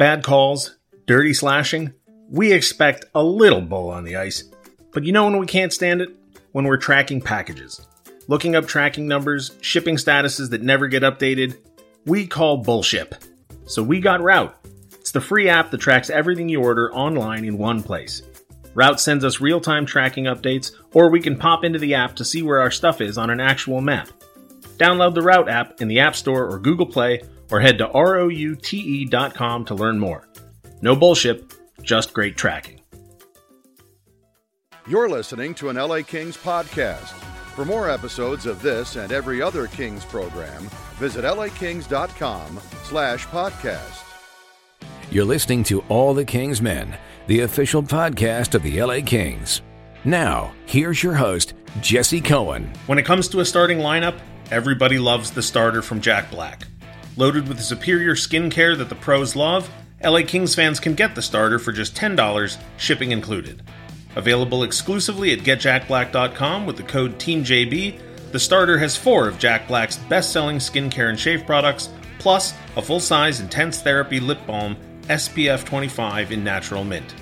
bad calls, dirty slashing. We expect a little bull on the ice. But you know when we can't stand it? When we're tracking packages. Looking up tracking numbers, shipping statuses that never get updated. We call bullshit. So we got Route. It's the free app that tracks everything you order online in one place. Route sends us real time tracking updates, or we can pop into the app to see where our stuff is on an actual map. Download the Route app in the App Store or Google Play, or head to route.com to learn more. No bullshit, just great tracking. You're listening to an LA Kings podcast. For more episodes of this and every other Kings program, visit lakings.com slash podcast. You're listening to All the Kings Men, the official podcast of the LA Kings. Now, here's your host, Jesse Cohen. When it comes to a starting lineup, everybody loves the starter from Jack Black. Loaded with the superior skincare that the pros love, LA Kings fans can get the starter for just $10, shipping included. Available exclusively at getjackblack.com with the code TEAMJB, the starter has four of Jack Black's best selling skincare and shave products, plus a full size intense therapy lip balm SPF 25 in natural mint.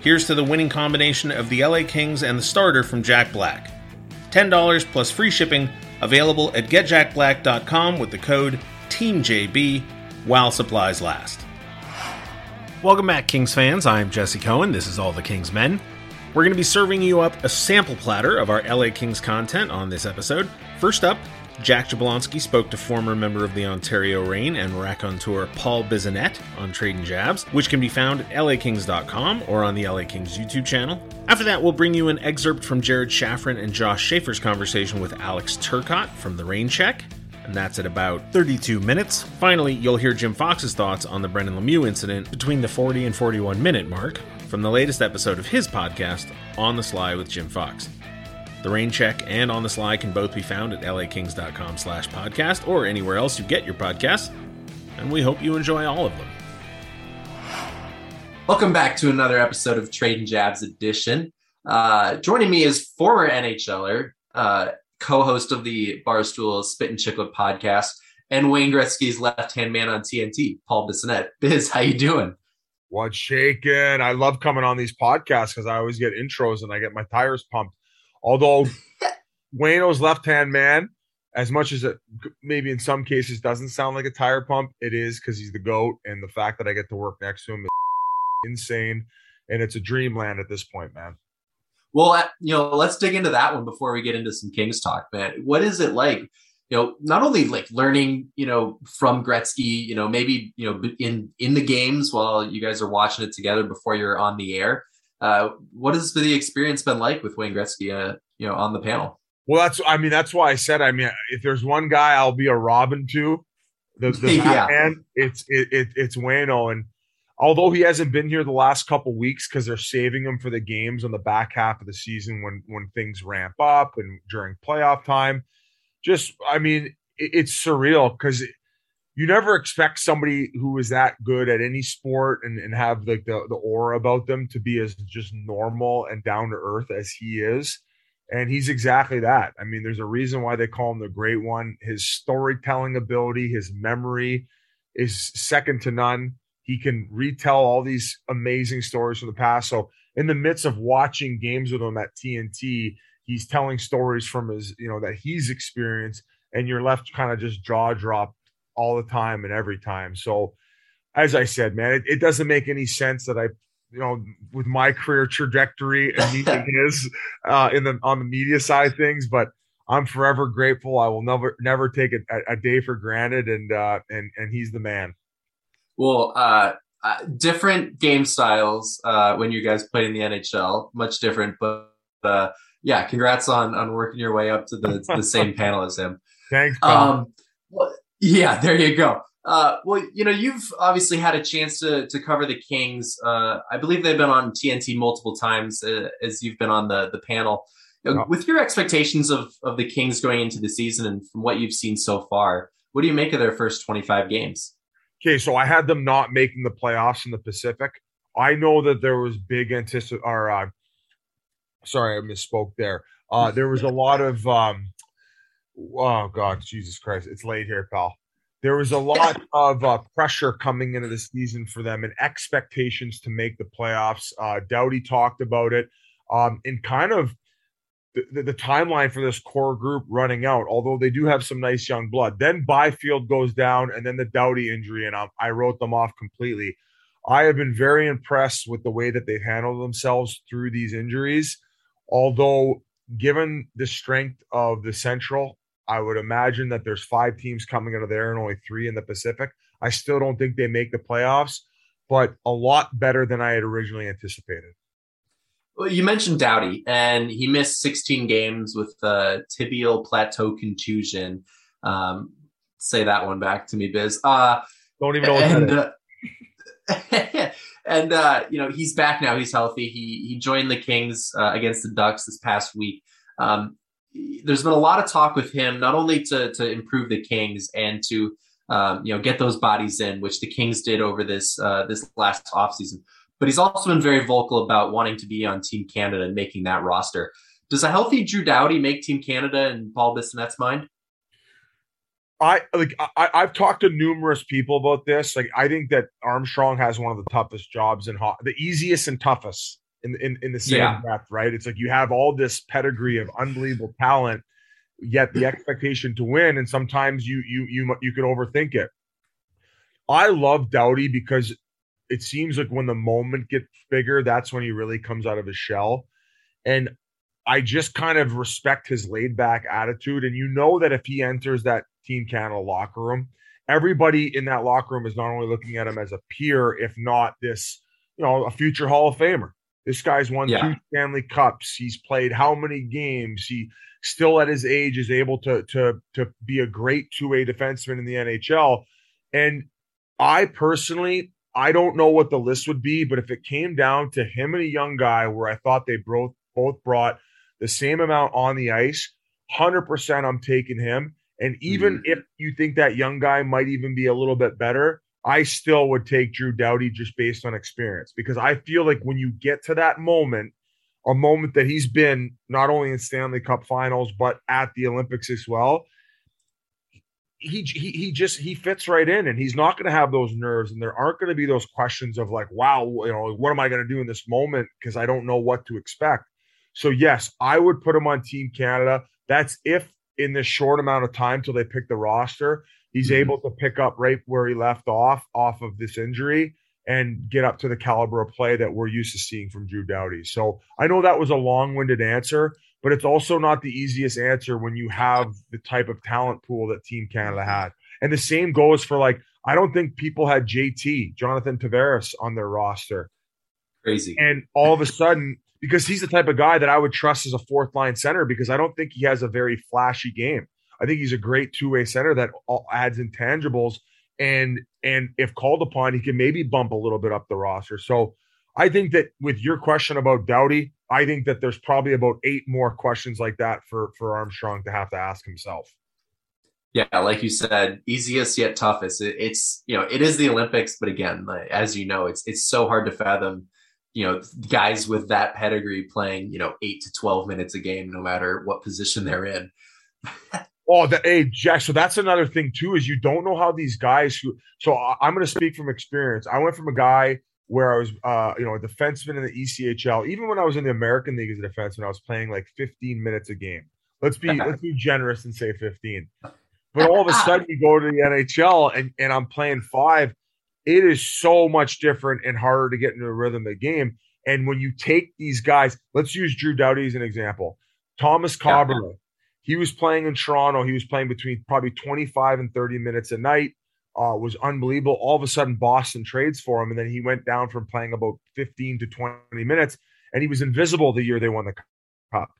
Here's to the winning combination of the LA Kings and the starter from Jack Black. $10 plus free shipping available at getjackblack.com with the code TEAMJB while supplies last. Welcome back, Kings fans. I'm Jesse Cohen. This is All the Kings Men. We're going to be serving you up a sample platter of our LA Kings content on this episode. First up, Jack Jablonski spoke to former member of the Ontario Reign and raconteur Paul Bissonnette on Trading Jabs, which can be found at lakings.com or on the LA Kings YouTube channel. After that, we'll bring you an excerpt from Jared Shaffrin and Josh Schaefer's conversation with Alex Turcotte from the Rain Check, and that's at about 32 minutes. Finally, you'll hear Jim Fox's thoughts on the Brendan Lemieux incident between the 40 and 41 minute mark from the latest episode of his podcast, On the Sly with Jim Fox. The Rain Check and On the Sly can both be found at lakings.com slash podcast or anywhere else you get your podcasts, and we hope you enjoy all of them. Welcome back to another episode of Trading Jabs Edition. Uh, joining me is former NHLer, uh, co-host of the Barstool Spit and Chiclet podcast, and Wayne Gretzky's left-hand man on TNT, Paul Bissonnette. Biz, how you doing? What's shaking? I love coming on these podcasts because I always get intros and I get my tires pumped. Although Wayno's left-hand man, as much as it maybe in some cases doesn't sound like a tire pump, it is because he's the goat, and the fact that I get to work next to him is insane, and it's a dreamland at this point, man. Well, you know, let's dig into that one before we get into some Kings talk, man. What is it like? You know, not only like learning, you know, from Gretzky, you know, maybe you know in in the games while you guys are watching it together before you're on the air. Uh, what has the experience been like with Wayne Gretzky, uh, you know, on the panel? Well, that's I mean that's why I said I mean if there's one guy I'll be a Robin to, the the yeah. Batman, it's it, it it's Wayno, and although he hasn't been here the last couple weeks because they're saving him for the games on the back half of the season when when things ramp up and during playoff time, just I mean it, it's surreal because. You never expect somebody who is that good at any sport and, and have like the, the aura about them to be as just normal and down to earth as he is and he's exactly that. I mean, there's a reason why they call him the great one. His storytelling ability, his memory is second to none. He can retell all these amazing stories from the past. So, in the midst of watching games with him at TNT, he's telling stories from his, you know, that he's experienced, and you're left kind of just jaw dropped all the time and every time. So, as I said, man, it, it doesn't make any sense that I you know, with my career trajectory and meeting his uh, in the on the media side things. But I'm forever grateful. I will never never take a, a day for granted, and uh, and and he's the man. Well, uh, uh, different game styles uh, when you guys played in the NHL, much different, but uh, yeah, congrats on on working your way up to the the same panel as him. Thanks. Um, well, yeah, there you go. Uh, well, you know, you've obviously had a chance to to cover the Kings. Uh, I believe they've been on TNT multiple times uh, as you've been on the the panel. You know. With your expectations of of the Kings going into the season and from what you've seen so far, what do you make of their first twenty five games? Okay, so I had them not making the playoffs in the Pacific. I know that there was big anticipation. Or uh, sorry, I misspoke there. Uh, there was a lot of um, oh god, Jesus Christ, it's late here, pal there was a lot of uh, pressure coming into the season for them and expectations to make the playoffs. Uh, Doughty talked about it um, and kind of the, the, timeline for this core group running out, although they do have some nice young blood. Then Byfield goes down and then the Doughty injury, and I, I wrote them off completely. I have been very impressed with the way that they've handled themselves through these injuries. Although, given the strength of the Central, I would imagine that there's five teams coming out of there and only three in the Pacific. I still don't think they make the playoffs, but a lot better than I had originally anticipated. Well, you mentioned Doughty, and he missed 16 games with the tibial plateau contusion. Um, say that one back to me, Biz. Uh, don't even know what and, that is. and uh, you know he's back now. He's healthy. He he joined the Kings uh, against the Ducks this past week. Um, there's been a lot of talk with him, not only to to improve the Kings and to um, you know get those bodies in, which the Kings did over this uh, this last offseason, but he's also been very vocal about wanting to be on Team Canada and making that roster. Does a healthy Drew Doughty make Team Canada and Paul Bissonnette's mind? I like I, I've talked to numerous people about this. Like I think that Armstrong has one of the toughest jobs in ho- the easiest and toughest in in, in the same yeah. breath, right? It's like you have all this pedigree of unbelievable talent, yet the expectation to win, and sometimes you you you you can overthink it. I love Doughty because it seems like when the moment gets bigger, that's when he really comes out of his shell. And I just kind of respect his laid back attitude. And you know that if he enters that Team Canada locker room. Everybody in that locker room is not only looking at him as a peer, if not this, you know, a future Hall of Famer. This guy's won yeah. two Stanley Cups. He's played how many games? He still at his age is able to to to be a great two-way defenseman in the NHL. And I personally, I don't know what the list would be, but if it came down to him and a young guy where I thought they both both brought the same amount on the ice, 100% I'm taking him. And even mm-hmm. if you think that young guy might even be a little bit better, I still would take Drew Doughty just based on experience because I feel like when you get to that moment, a moment that he's been not only in Stanley Cup finals, but at the Olympics as well, he, he, he just he fits right in and he's not going to have those nerves and there aren't going to be those questions of like wow you know what am i going to do in this moment because i don't know what to expect so yes i would put him on team canada that's if in this short amount of time till they pick the roster, he's mm-hmm. able to pick up right where he left off off of this injury and get up to the caliber of play that we're used to seeing from Drew Doughty. So I know that was a long-winded answer, but it's also not the easiest answer when you have the type of talent pool that Team Canada had. And the same goes for like I don't think people had JT, Jonathan Tavares on their roster. Crazy. And all of a sudden because he's the type of guy that I would trust as a fourth line center because I don't think he has a very flashy game. I think he's a great two way center that adds intangibles and and if called upon, he can maybe bump a little bit up the roster. So I think that with your question about Doughty, I think that there's probably about eight more questions like that for for Armstrong to have to ask himself. Yeah, like you said, easiest yet toughest. It, it's you know it is the Olympics, but again, as you know, it's it's so hard to fathom you know guys with that pedigree playing you know eight to 12 minutes a game no matter what position they're in oh the hey jack so that's another thing too is you don't know how these guys who so i'm going to speak from experience i went from a guy where i was uh you know a defenseman in the echl even when i was in the american league as a defenseman i was playing like 15 minutes a game let's be let's be generous and say 15 but all of a sudden you go to the nhl and, and i'm playing five it is so much different and harder to get into the rhythm of the game. And when you take these guys, let's use Drew Doughty as an example. Thomas yeah. he was playing in Toronto. He was playing between probably 25 and 30 minutes a night. Uh, was unbelievable. All of a sudden, Boston trades for him, and then he went down from playing about 15 to 20 minutes, and he was invisible the year they won the cup.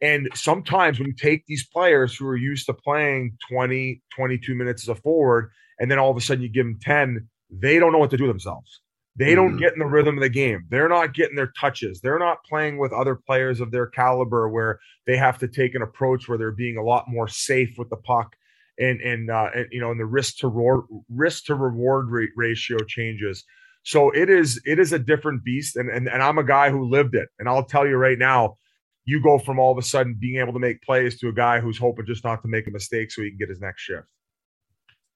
And sometimes when you take these players who are used to playing 20, 22 minutes as a forward, and then all of a sudden you give them 10, they don't know what to do themselves. They don't mm-hmm. get in the rhythm of the game. They're not getting their touches. They're not playing with other players of their caliber where they have to take an approach where they're being a lot more safe with the puck and and, uh, and you know and the risk to reward risk to reward ratio changes. So it is it is a different beast and, and and I'm a guy who lived it. And I'll tell you right now, you go from all of a sudden being able to make plays to a guy who's hoping just not to make a mistake so he can get his next shift.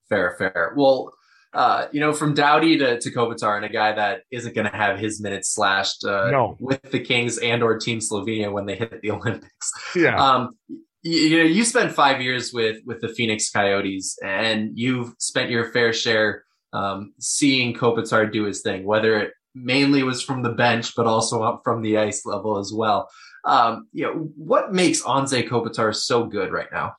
Fair, fair. Well, uh, you know, from Doughty to, to Kopitar and a guy that isn't going to have his minutes slashed uh, no. with the Kings and or Team Slovenia when they hit the Olympics. Yeah. Um, you, you, know, you spent five years with with the Phoenix Coyotes, and you've spent your fair share um, seeing Kopitar do his thing, whether it mainly was from the bench, but also up from the ice level as well. Um, you know, what makes Anze Kopitar so good right now?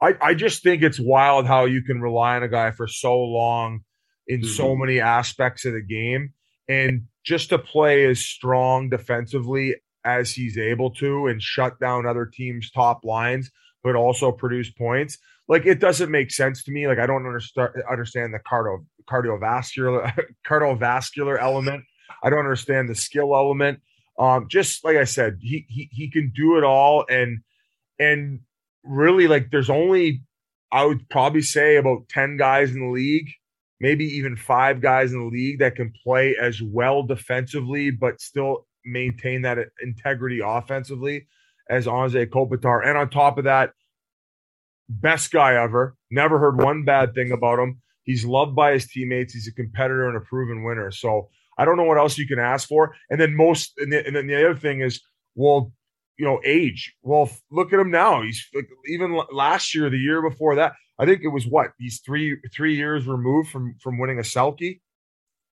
I, I just think it's wild how you can rely on a guy for so long in mm-hmm. so many aspects of the game and just to play as strong defensively as he's able to and shut down other teams' top lines, but also produce points. Like it doesn't make sense to me. Like I don't understand understand the cardio cardiovascular cardiovascular element. I don't understand the skill element. Um, just like I said, he he he can do it all and and really like there's only I would probably say about 10 guys in the league, maybe even five guys in the league that can play as well defensively, but still maintain that integrity offensively as Anze Kopitar. And on top of that, best guy ever. Never heard one bad thing about him. He's loved by his teammates. He's a competitor and a proven winner. So I don't know what else you can ask for. And then most, and, the, and then the other thing is, well, you know, age. Well, look at him now. He's like, even last year, the year before that, I think it was what he's three three years removed from from winning a Selke.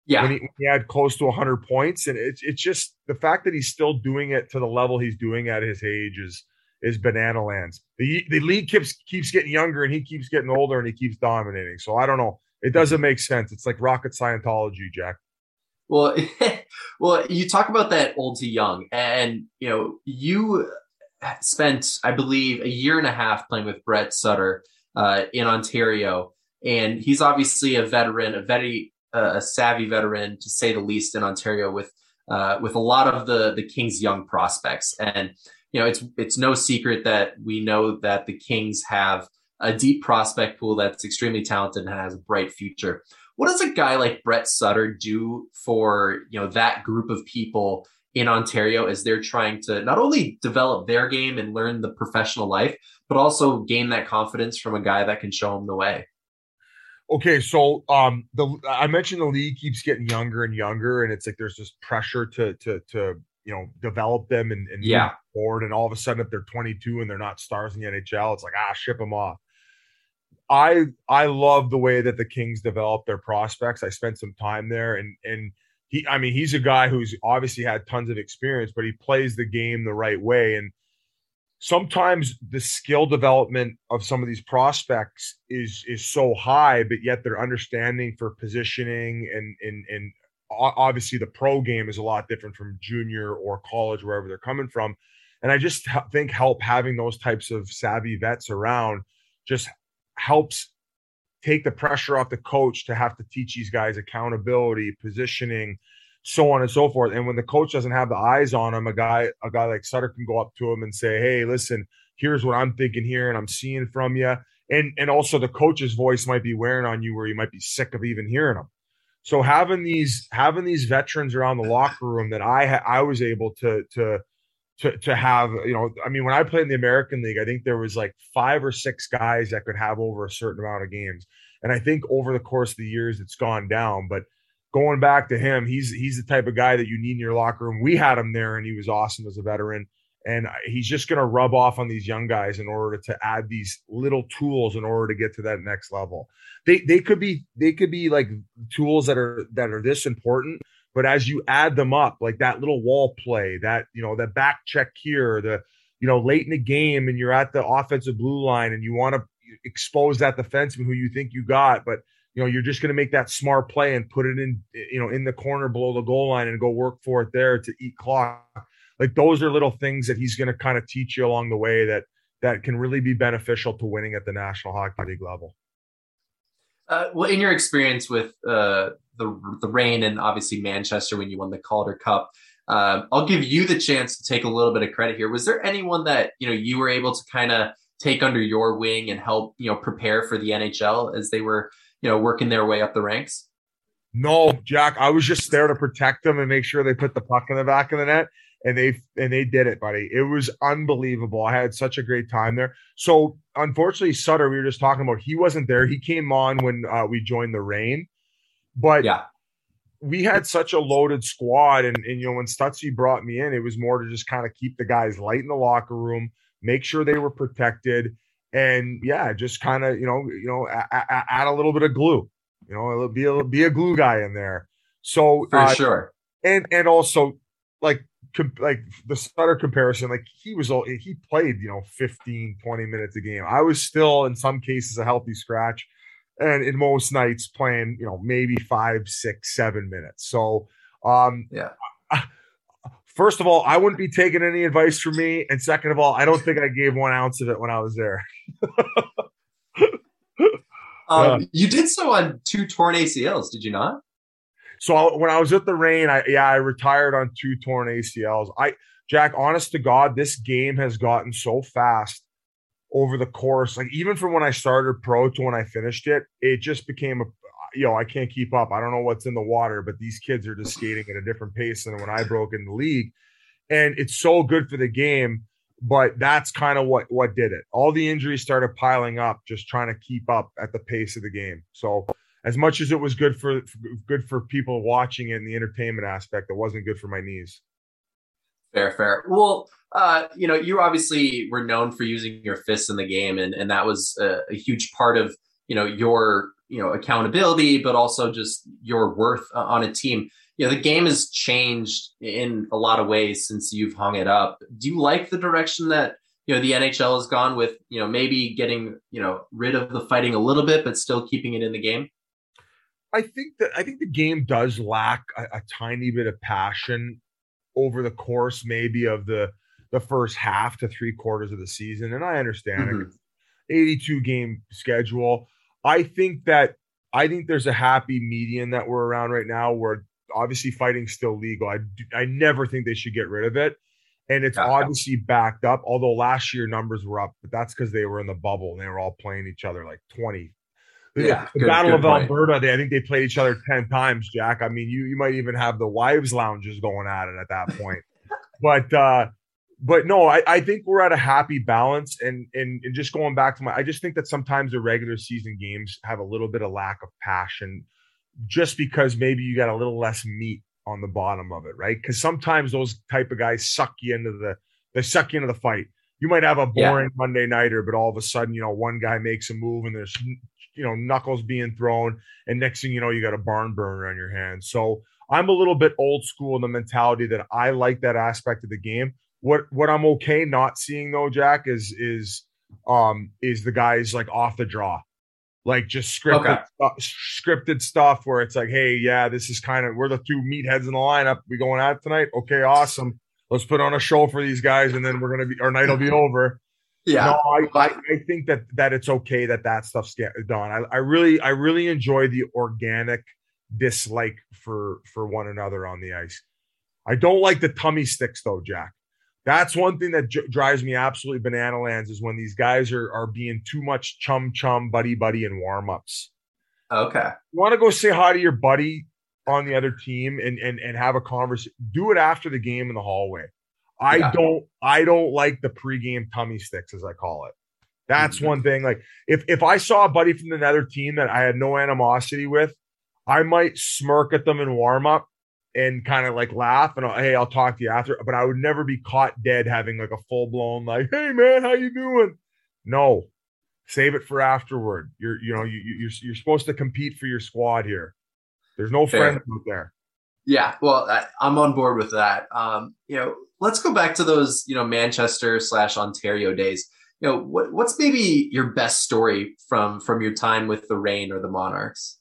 Yeah, when he, he, had close to 100 points, and it's it's just the fact that he's still doing it to the level he's doing at his age is is banana lands. The the league keeps keeps getting younger, and he keeps getting older, and he keeps dominating. So I don't know. It doesn't make sense. It's like rocket Scientology, Jack. Well, well, you talk about that old to young, and you know, you spent, I believe, a year and a half playing with Brett Sutter uh, in Ontario, and he's obviously a veteran, a very a savvy veteran to say the least in Ontario with uh, with a lot of the the Kings' young prospects, and you know, it's it's no secret that we know that the Kings have a deep prospect pool that's extremely talented and has a bright future what does a guy like Brett Sutter do for you know that group of people in Ontario as they're trying to not only develop their game and learn the professional life, but also gain that confidence from a guy that can show them the way? Okay, so um, the I mentioned the league keeps getting younger and younger, and it's like there's this pressure to to to you know develop them and, and yeah forward, and all of a sudden if they're 22 and they're not stars in the NHL, it's like ah ship them off. I I love the way that the Kings develop their prospects. I spent some time there, and and he, I mean, he's a guy who's obviously had tons of experience, but he plays the game the right way. And sometimes the skill development of some of these prospects is is so high, but yet their understanding for positioning and and and obviously the pro game is a lot different from junior or college, wherever they're coming from. And I just think help having those types of savvy vets around just helps take the pressure off the coach to have to teach these guys accountability, positioning, so on and so forth. And when the coach doesn't have the eyes on him, a guy, a guy like Sutter can go up to him and say, "Hey, listen, here's what I'm thinking here, and I'm seeing from you." And and also the coach's voice might be wearing on you, where you might be sick of even hearing them. So having these having these veterans around the locker room that I I was able to to to to have you know i mean when i played in the american league i think there was like five or six guys that could have over a certain amount of games and i think over the course of the years it's gone down but going back to him he's he's the type of guy that you need in your locker room. We had him there and he was awesome as a veteran. And he's just going to rub off on these young guys in order to add these little tools in order to get to that next level. They they could be they could be like tools that are that are this important but as you add them up, like that little wall play, that you know, that back check here, the you know, late in the game, and you're at the offensive blue line, and you want to expose that defenseman who you think you got, but you know, you're just going to make that smart play and put it in, you know, in the corner below the goal line and go work for it there to eat clock. Like those are little things that he's going to kind of teach you along the way that that can really be beneficial to winning at the National Hockey League level. Uh, well, in your experience with uh, the the Reign and obviously Manchester when you won the Calder Cup. Um, I'll give you the chance to take a little bit of credit here. Was there anyone that you know you were able to kind of take under your wing and help you know prepare for the NHL as they were you know working their way up the ranks? No, Jack. I was just there to protect them and make sure they put the puck in the back of the net. and they and they did it, buddy. It was unbelievable. I had such a great time there. So unfortunately, Sutter, we were just talking about, he wasn't there. He came on when uh, we joined the Reign, but yeah, we had such a loaded squad, and, and you know when Stutzy brought me in, it was more to just kind of keep the guys light in the locker room, make sure they were protected, and yeah, just kind of you know you know add a little bit of glue, you know, be a be a glue guy in there. So for uh, sure, and and also like like the Sutter comparison, like he was all he played, you know, 15, 20 minutes a game. I was still in some cases a healthy scratch and in most nights playing, you know, maybe five, six, seven minutes. So, um, yeah. First of all, I wouldn't be taking any advice from me, and second of all, I don't think I gave one ounce of it when I was there. um, you did so on two torn ACLs, did you not? So when I was at the Reign, I yeah, I retired on two torn ACLs. I Jack, honest to God, this game has gotten so fast over the course, like even from when I started pro to when I finished it, it just became a you know, I can't keep up. I don't know what's in the water, but these kids are just skating at a different pace than when I broke in the league. And it's so good for the game, but that's kind of what what did it. All the injuries started piling up just trying to keep up at the pace of the game. So as much as it was good for good for people watching it in the entertainment aspect, it wasn't good for my knees. Fair, fair. Well, uh, you know, you obviously were known for using your fists in the game, and and that was a, a, huge part of you know your you know accountability, but also just your worth on a team. You know, the game has changed in a lot of ways since you've hung it up. Do you like the direction that you know the NHL has gone with? You know, maybe getting you know rid of the fighting a little bit, but still keeping it in the game. I think that I think the game does lack a, a tiny bit of passion over the course maybe of the the first half to three quarters of the season. And I understand mm-hmm. it. 82 game schedule. I think that I think there's a happy median that we're around right now where obviously fighting's still legal. I I never think they should get rid of it. And it's yeah. obviously backed up, although last year numbers were up, but that's because they were in the bubble and they were all playing each other like 20, yeah, the good, Battle good of point. Alberta, they, I think they played each other 10 times, Jack. I mean, you you might even have the wives lounges going at it at that point. but uh but no, I, I think we're at a happy balance and, and and just going back to my I just think that sometimes the regular season games have a little bit of lack of passion just because maybe you got a little less meat on the bottom of it, right? Because sometimes those type of guys suck you into the they suck you into the fight. You might have a boring yeah. Monday nighter, but all of a sudden, you know, one guy makes a move and there's you know knuckles being thrown, and next thing you know, you got a barn burner on your hands. So I'm a little bit old school in the mentality that I like that aspect of the game. What what I'm okay not seeing though, Jack, is is um is the guys like off the draw like just scripted okay. stuff, scripted stuff where it's like, hey, yeah, this is kind of we're the two meatheads in the lineup. We going out tonight? Okay, awesome. Let's put on a show for these guys, and then we're gonna be our night will be over. Yeah, no, I, I, I, think that that it's okay that that stuff's done. I, I really I really enjoy the organic dislike for for one another on the ice. I don't like the tummy sticks though, Jack. That's one thing that j- drives me absolutely banana lands is when these guys are are being too much chum chum buddy buddy in warm ups. Okay, you want to go say hi to your buddy on the other team and and and have a conversation. Do it after the game in the hallway. I yeah. don't I don't like the pregame tummy sticks as I call it. That's mm-hmm. one thing. Like if if I saw a buddy from another team that I had no animosity with, I might smirk at them in warm up and kind of like laugh and I'll, hey, I'll talk to you after. But I would never be caught dead having like a full blown like, hey man, how you doing? No, save it for afterward. You're you know you you're you're supposed to compete for your squad here. There's no Fair. friends out there. Yeah, well, I, I'm on board with that. Um, you know, let's go back to those, you know, Manchester slash Ontario days. You know, what, what's maybe your best story from from your time with the Reign or the Monarchs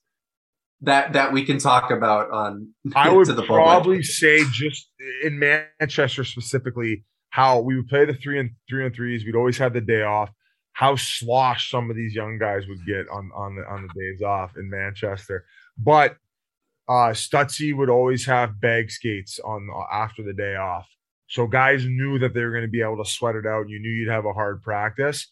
that that we can talk about on? I would probably say just in Manchester specifically how we would play the three and three and threes. We'd always have the day off. How slosh some of these young guys would get on on the on the days off in Manchester, but uh, Stutzy would always have bag skates on after the day off. So guys knew that they were going to be able to sweat it out. You knew you'd have a hard practice,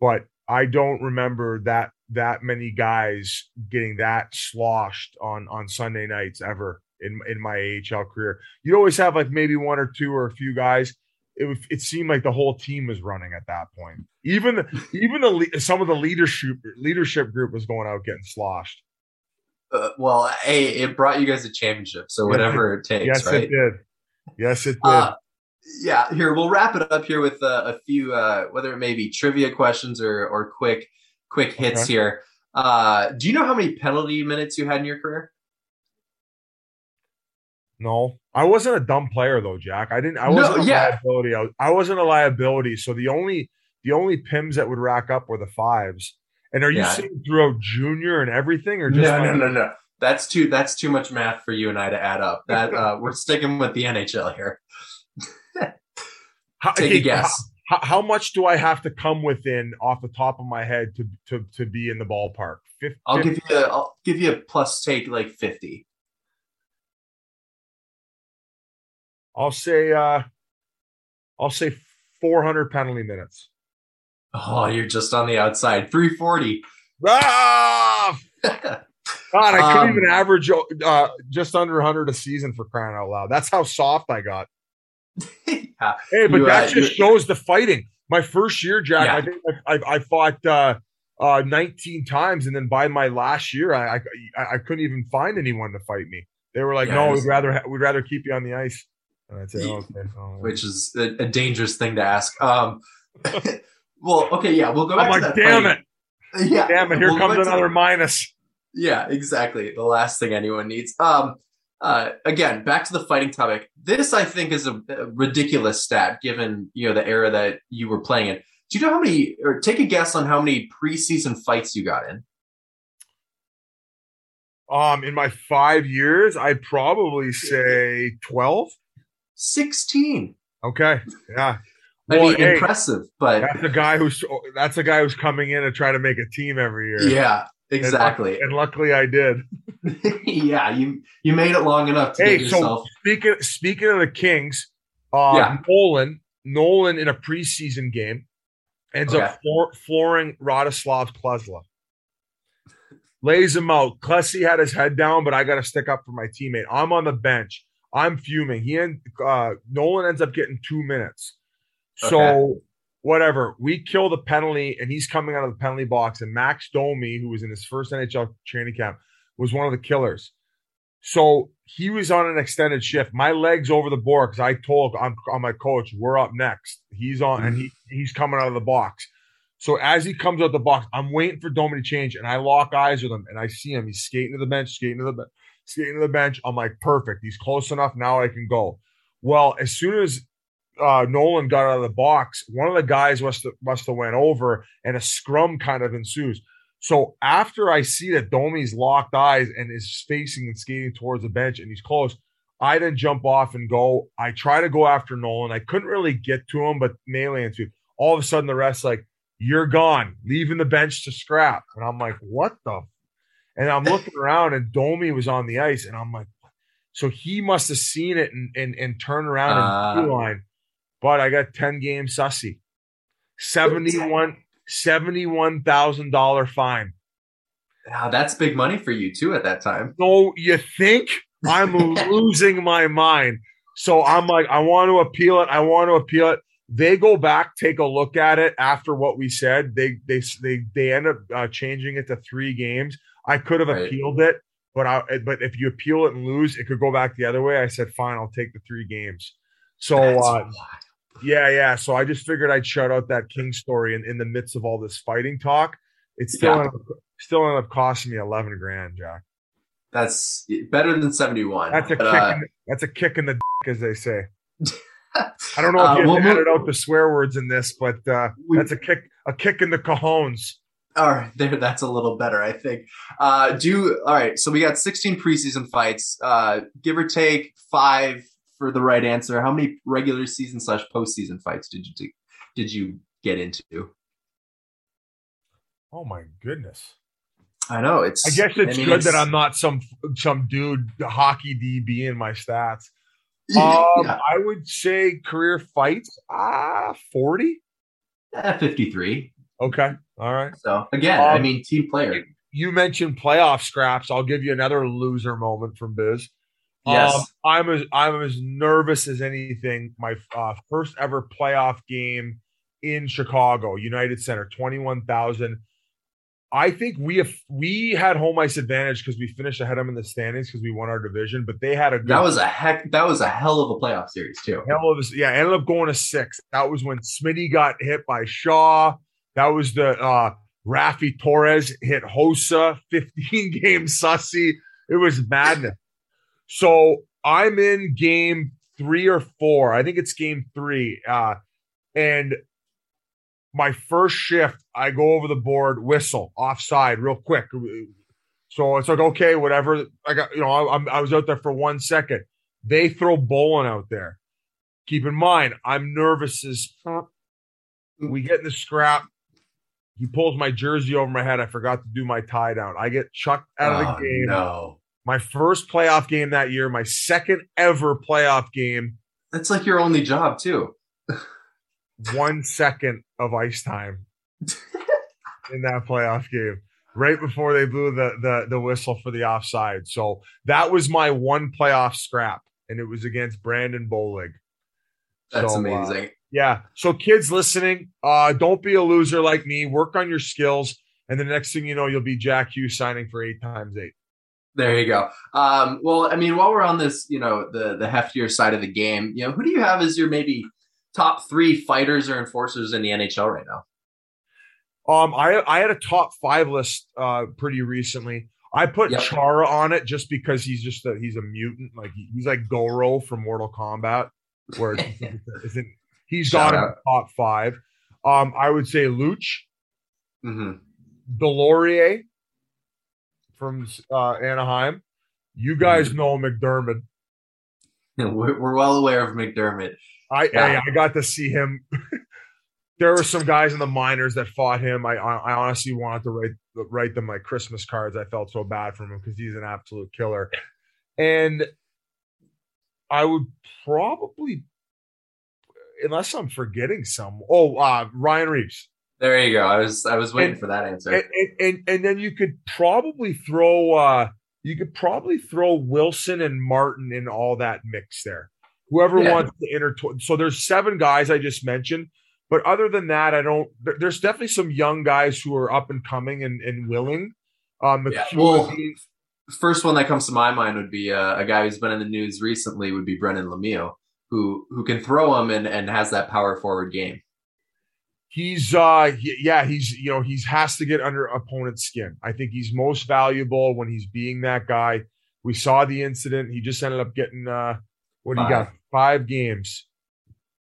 but I don't remember that that many guys getting that sloshed on on Sunday nights ever in in my AHL career. You'd always have like maybe one or two or a few guys. It it seemed like the whole team was running at that point. Even the, even the some of the leadership leadership group was going out getting sloshed. Uh, well, hey, it brought you guys a championship, so whatever it takes. Right? Yes, right? it did. Yes, it did. Uh, yeah, here we'll wrap it up here with uh, a few, uh, whether it may be trivia questions or or quick quick hits okay. here. Uh, do you know how many penalty minutes you had in your career? No, I wasn't a dumb player though, Jack. I didn't. I wasn't no, a yeah. liability. I, was, I wasn't a liability. So the only the only pims that would rack up were the fives. And are you yeah. saying throughout junior and everything, or just no, no, no, no? That's too that's too much math for you and I to add up. That uh, we're sticking with the NHL here. Take okay, a guess. How, how, much do I have to come within off the top of my head to to to be in the ballpark? 50, I'll give you a, I'll give you a plus take like fifty. I'll say uh I'll say 400 penalty minutes. Oh, you're just on the outside. 340. Ah! God, I couldn't um, even average uh, just under 100 a season for crying out loud. That's how soft I got. yeah. Hey, but you, that uh, just shows the fighting. My first year, Jack, yeah. I think I, I, I fought uh, uh, 19 times, and then by my last year, I, I, I couldn't even find anyone to fight me. They were like, yeah, "No, we'd rather we'd rather keep you on the ice." And I'd say, oh, okay. Oh, Which is a, a, dangerous thing to ask. Um, well, okay, yeah, we'll go back I'm like, damn fight. it. Yeah. Damn it. Here we'll comes another minus. Yeah, exactly. The last thing anyone needs. Um, uh, again, back to the fighting topic. This, I think, is a, a ridiculous stat given you know the era that you were playing in. Do you know how many, or take a guess on how many preseason fights you got in? Um, in my five years, I'd probably say twelve. 16. Okay. Yeah. I well, mean, hey, impressive, but that's a guy who's that's a guy who's coming in and trying to make a team every year. Yeah, exactly. And, and luckily, I did. yeah, you you made it long enough to hey, so yourself. speaking speaking of the Kings, uh, yeah. Nolan Nolan in a preseason game ends okay. up floor, flooring Radoslav Klesla. Lays him out. Klessy had his head down, but I got to stick up for my teammate. I'm on the bench. I'm fuming. He and uh, Nolan ends up getting two minutes. So okay. Whatever, we kill the penalty, and he's coming out of the penalty box. And Max Domi, who was in his first NHL training camp, was one of the killers. So he was on an extended shift. My legs over the board because I told I'm, my coach, we're up next. He's on, and he he's coming out of the box. So as he comes out the box, I'm waiting for Domi to change, and I lock eyes with him, and I see him. He's skating to the bench, skating to the bench skating to the bench. I'm like, perfect. He's close enough. Now I can go. Well, as soon as uh, Nolan got out of the box, one of the guys must have, must have went over, and a scrum kind of ensues. So after I see that Domi's locked eyes and is facing and skating towards the bench, and he's close, I then jump off and go. I try to go after Nolan. I couldn't really get to him, but melee into. All of a sudden, the rest like, "You're gone, leaving the bench to scrap," and I'm like, "What the and I'm looking around and Domi was on the ice. And I'm like, so he must have seen it and, and, and turned around uh, and line. But I got 10 game sussy. 71 $71,000 fine. Wow, that's big money for you too at that time. So you think I'm losing my mind. So I'm like, I want to appeal it. I want to appeal it. They go back, take a look at it after what we said. They they they they end up uh, changing it to three games. I could have right. appealed it, but I but if you appeal it and lose, it could go back the other way. I said, fine, I'll take the three games. So uh, yeah, yeah. So I just figured I'd shout out that King story in, in the midst of all this fighting talk. It's still yeah. ended up, still ended up costing me eleven grand, Jack. That's better than seventy one. That's a but, kick. Uh, in the, that's a kick in the dick, as they say. I don't know if uh, you uh, well, added out the swear words in this, but uh, we, that's a kick, a kick in the cajones. All right, there. That's a little better, I think. Uh, do all right. So we got 16 preseason fights, uh, give or take five for the right answer. How many regular season slash postseason fights did you do, did you get into? Oh my goodness! I know it's. I guess it's I mean, good it's, that I'm not some some dude hockey DB in my stats. Um, yeah. I would say career fights, ah, uh, 40. Eh, 53. Okay. All right. So again, um, I mean, team player. You mentioned playoff scraps. I'll give you another loser moment from Biz. Yes. Um, I'm as I'm as nervous as anything. My uh, first ever playoff game in Chicago, United Center, twenty one thousand. I think we have we had home ice advantage because we finished ahead of them in the standings because we won our division, but they had a good, that was a heck that was a hell of a playoff series too. Hell of a, yeah, ended up going to six. That was when Smitty got hit by Shaw. That was the uh Raffi Torres hit Hossa, 15 game sussy. It was madness. So I'm in game three or four. I think it's game three. Uh, and my first shift, I go over the board, whistle, offside, real quick. So it's like, okay, whatever. I got, you know, I, I was out there for one second. They throw Bollig out there. Keep in mind, I'm nervous as we get in the scrap. He pulls my jersey over my head. I forgot to do my tie down. I get chucked out of the oh, game. No. My first playoff game that year, my second ever playoff game. That's like your only job, too. one second of ice time in that playoff game right before they blew the, the the whistle for the offside. So that was my one playoff scrap, and it was against Brandon Bollig. That's so, uh, amazing. Uh, yeah. So kids listening, uh, don't be a loser like me. Work on your skills, and the next thing you know, you'll be Jack Hughes signing for eight times eight. There you go. Um, well, I mean, while we're on this, you know, the the heftier side of the game, you know, who do you have as your maybe top three fighters or enforcers in the NHL right now? Um, I I had a top five list uh pretty recently. I put yep. Chara on it just because he's just a he's a mutant, like he's like Goro from Mortal Kombat, where it's, it's, he's Shout got top five. Um, I would say Luch, mm-hmm. Deslauriers from uh, Anaheim. You guys know MacDermid. We're, we're well aware of MacDermid. I yeah. I, I got to see him. there were some guys in the minors that fought him. I I honestly wanted to write write them like Christmas cards. I felt so bad for him because he's an absolute killer. And I would probably, unless I'm forgetting some. Oh, uh, Ryan Reaves. There you go. I was I was waiting and, for that answer. And, and, and then you could probably throw uh you could probably throw Wilson and Martin in all that mix there whoever yeah. wants to intertwine. So there's seven guys I just mentioned, but other than that, I don't. There's definitely some young guys who are up and coming and, and willing. Um, yeah. well, first one that comes to my mind would be uh, a guy who's been in the news recently. Would be Brendan Lemieux, who who can throw him and and has that power forward game. He's uh he, yeah he's you know he's has to get under opponent's skin. I think he's most valuable when he's being that guy. We saw the incident. He just ended up getting uh what do you got? Five games.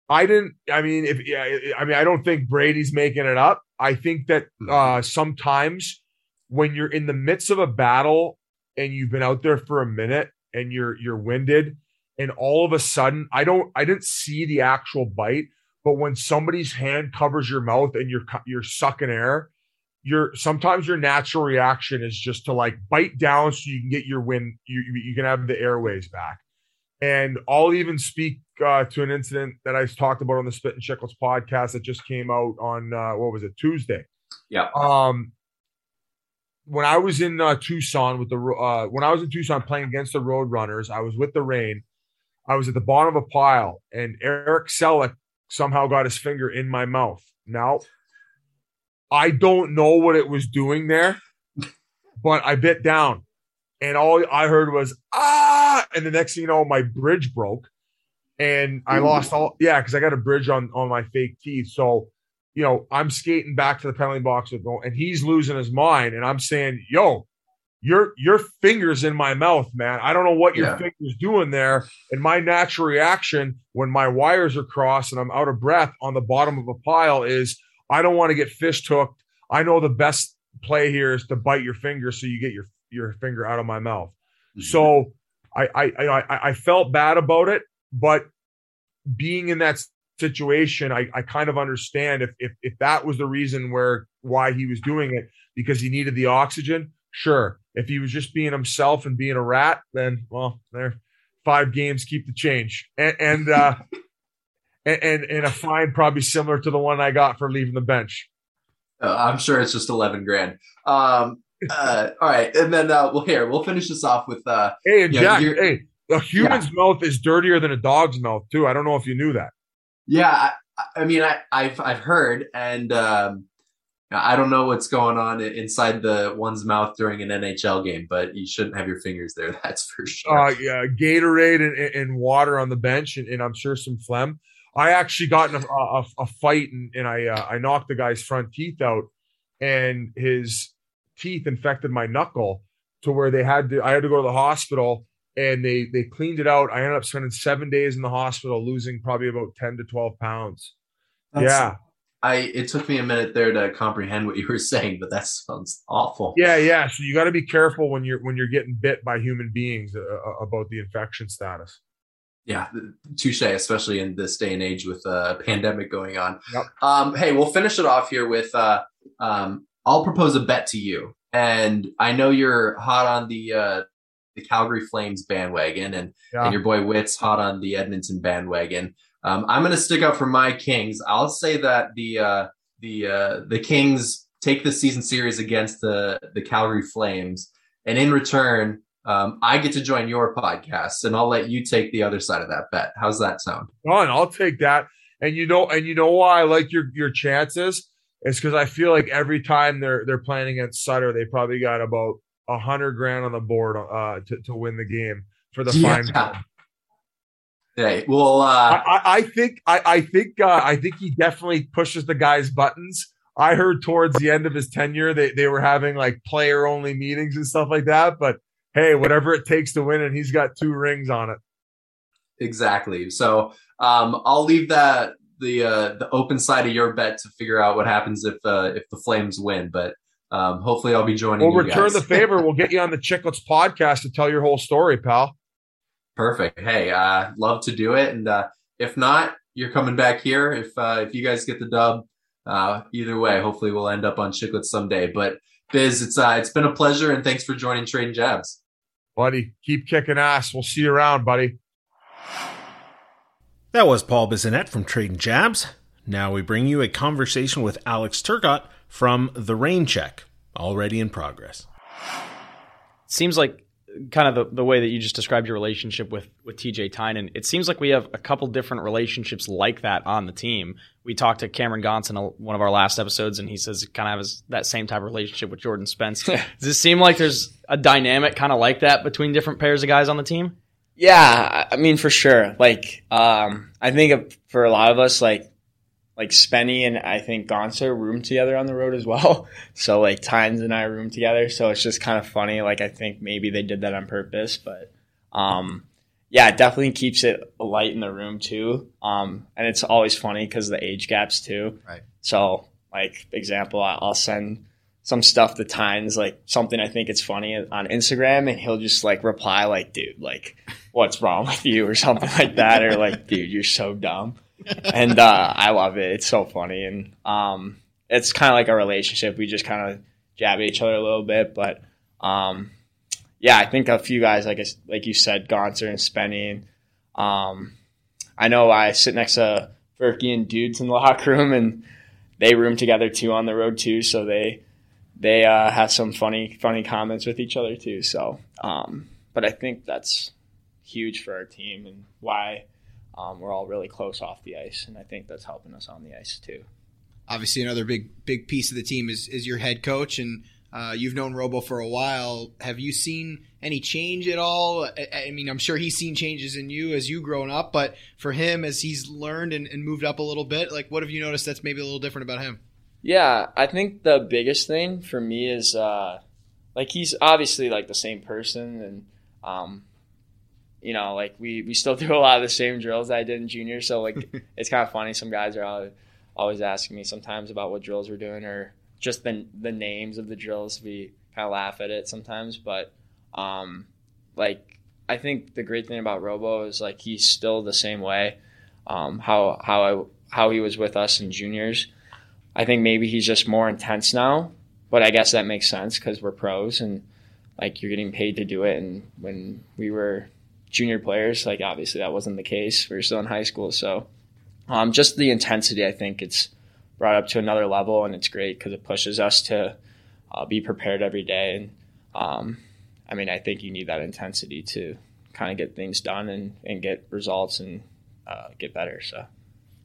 I didn't. I mean, if yeah, I mean, I don't think Brady's making it up. I think that mm-hmm. uh, sometimes when you're in the midst of a battle and you've been out there for a minute and you're you're winded, and all of a sudden, I don't. I didn't see the actual bite, but when somebody's hand covers your mouth and you're you're sucking air, your sometimes your natural reaction is just to like bite down so you can get your wind. You you can have the airways back. And I'll even speak uh, to an incident that I talked about on the Spittin' Chiclets podcast that just came out on uh, what was it Tuesday? Yeah. Um, when I was in uh, Tucson with the uh, when I was in Tucson playing against the Roadrunners, I was with the Reign I was at the bottom of a pile, and Eric Selleck somehow got his finger in my mouth. Now, I don't know what it was doing there, but I bit down, and all I heard was ah and the next thing you know, my bridge broke, and I Ooh. lost all. Yeah, because I got a bridge on on my fake teeth. So, you know, I'm skating back to the penalty box with and he's losing his mind, and I'm saying, "Yo, your your fingers in my mouth, man. I don't know what your yeah. fingers doing there." And my natural reaction when my wires are crossed and I'm out of breath on the bottom of a pile is, I don't want to get fish hooked. I know the best play here is to bite your finger so you get your your finger out of my mouth. Mm-hmm. So I, I, I, I felt bad about it, but being in that situation, I, I kind of understand if, if, if that was the reason where, why he was doing it because he needed the oxygen. Sure. If he was just being himself and being a rat, then, well, there, five games, keep the change. And, and, uh, and, and, and a fine probably similar to the one I got for leaving the bench. Uh, I'm sure it's just 11 grand. Um, uh, all right, and then uh, well, here we'll finish this off with. Uh, hey, and Jack, hey, A human's yeah. mouth is dirtier than a dog's mouth too. I don't know if you knew that. Yeah, I, I mean, I, have I've heard, and um, I don't know what's going on inside the one's mouth during an NHL game, but you shouldn't have your fingers there. That's for sure. Uh, yeah, Gatorade and, and water on the bench, and, and, I'm sure some phlegm. I actually got in a, a, a fight, and, and I uh, I knocked the guy's front teeth out, and his teeth infected my knuckle to where they had to. I had to go to the hospital, and they they cleaned it out. I ended up spending seven days in the hospital, losing probably about ten to twelve pounds. That's, yeah, I it took me a minute there to comprehend what you were saying, but that sounds awful. Yeah, yeah. So you got to be careful when you're when you're getting bit by human beings uh, uh, about the infection status. Yeah, touche, especially in this day and age with a pandemic going on. Yep. Um, hey, we'll finish it off here with uh, um, I'll propose a bet to you, and I know you're hot on the uh, the Calgary Flames bandwagon, and, yeah. and your boy Witt's hot on the Edmonton bandwagon. Um, I'm going to stick up for my Kings. I'll say that the uh, the uh, the Kings take the season series against the the Calgary Flames, and in return, um, I get to join your podcast, and I'll let you take the other side of that bet. How's that sound? Fun. I'll take that. And you know, and you know why I like your your chances is because I feel like every time they're they're playing against Sutter, they probably got about a hundred grand on the board uh, to to win the game for the yeah. fine. Hey, well, uh, I, I, think I, I think uh, I think he definitely pushes the guy's buttons. I heard towards the end of his tenure they they were having like player only meetings and stuff like that. But hey, whatever it takes to win, and he's got two rings on it. Exactly. So um, I'll leave that the uh, the open side of your bet to figure out what happens if uh, if the Flames win. But um, hopefully, I'll be joining. We'll return guys. the favor. We'll get you on the Chiclets podcast to tell your whole story, pal. Perfect. Hey, uh, love to do it. And uh, if not, you're coming back here. If uh, if you guys get the dub, uh, either way, hopefully we'll end up on Chiclets someday. But Biz, it's uh, it's been a pleasure, and thanks for joining Trading Jabs, buddy. Keep kicking ass. We'll see you around, buddy. That was Paul Bissonnette from Trading Jabs. Now we bring you a conversation with Alex Turcotte from The Reign Check, already in progress. Seems like kind of the, the way that you just described your relationship with with TJ Tynan, it seems like we have a couple different relationships like that on the team. We talked to Cameron in one of our last episodes, and he says he kind of has that same type of relationship with Jordan Spence. Does it seem like there's a dynamic kind of like that between different pairs of guys on the team? Yeah, I mean for sure. Like, um, I think for a lot of us, like like Spenny and I think Gonser room together on the road as well. So like Tynes and I room together. So it's just kind of funny. Like I think maybe they did that on purpose, but um, yeah, it definitely keeps it light in the room too. Um, and it's always funny because the age gaps too. Right. So like example, I'll send some stuff to Tynes, like something I think it's funny on Instagram, and he'll just like reply like, "Dude, like, what's wrong with you?" or something like that, or like, "Dude, you're so dumb." And uh, I love it. It's so funny, and um, it's kind of like a relationship. We just kind of jab at each other a little bit, but um, yeah, I think a few guys like like you said, Gonser and Spenny. Um, I know I sit next to Berkey and dudes in the locker room, and they room together too on the road too. So they they uh, have some funny funny comments with each other too. So, um, but I think that's huge for our team and why um, we're all really close off the ice, and I think that's helping us on the ice too. Obviously, another big big piece of the team is is your head coach, and uh, you've known Robo for a while. Have you seen any change at all? I, I, mean, I'm sure he's seen changes in you as you grown up, but for him, as he's learned and, and moved up a little bit, like what have you noticed that's maybe a little different about him? Yeah, I think the biggest thing for me is uh, like he's obviously like the same person, and um, you know, like we, we still do a lot of the same drills that I did in junior. So like it's kind of funny. Some guys are always asking me sometimes about what drills we're doing or just the the names of the drills. We kind of laugh at it sometimes, but um, like I think the great thing about Robo is like he's still the same way. Um, how how I how he was with us in juniors. I think maybe he's just more intense now, but I guess that makes sense because we're pros and like you're getting paid to do it. And when we were junior players. Like obviously that wasn't the case. We were still in high school, so um, just the intensity. I think it's brought up to another level, and it's great because it pushes us to uh, be prepared every day. And um, I mean, I think you need that intensity to kind of get things done and, and get results and uh, get better. So.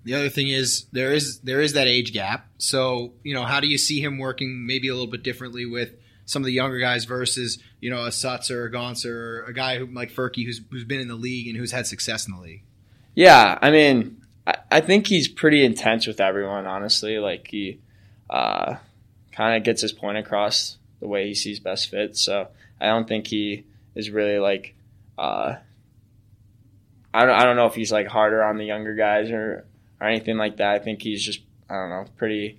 The other thing is there is there is that age gap. So you know, how do you see him working maybe a little bit differently with some of the younger guys versus you know a Sutzer, a or a guy who, like Furky who's who's been in the league and who's had success in the league? Yeah, I mean, I, I think he's pretty intense with everyone. Honestly, like he uh, kind of gets his point across the way he sees best fit. So I don't think he is really like. Uh, I don't, I don't know if he's like harder on the younger guys or or anything like that. I think he's just I don't know pretty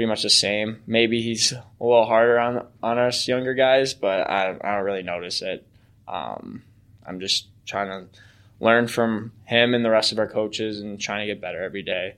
pretty much the same. Maybe he's a little harder on on us younger guys, but I I don't really notice it. Um, I'm just trying to learn from him and the rest of our coaches and trying to get better every day.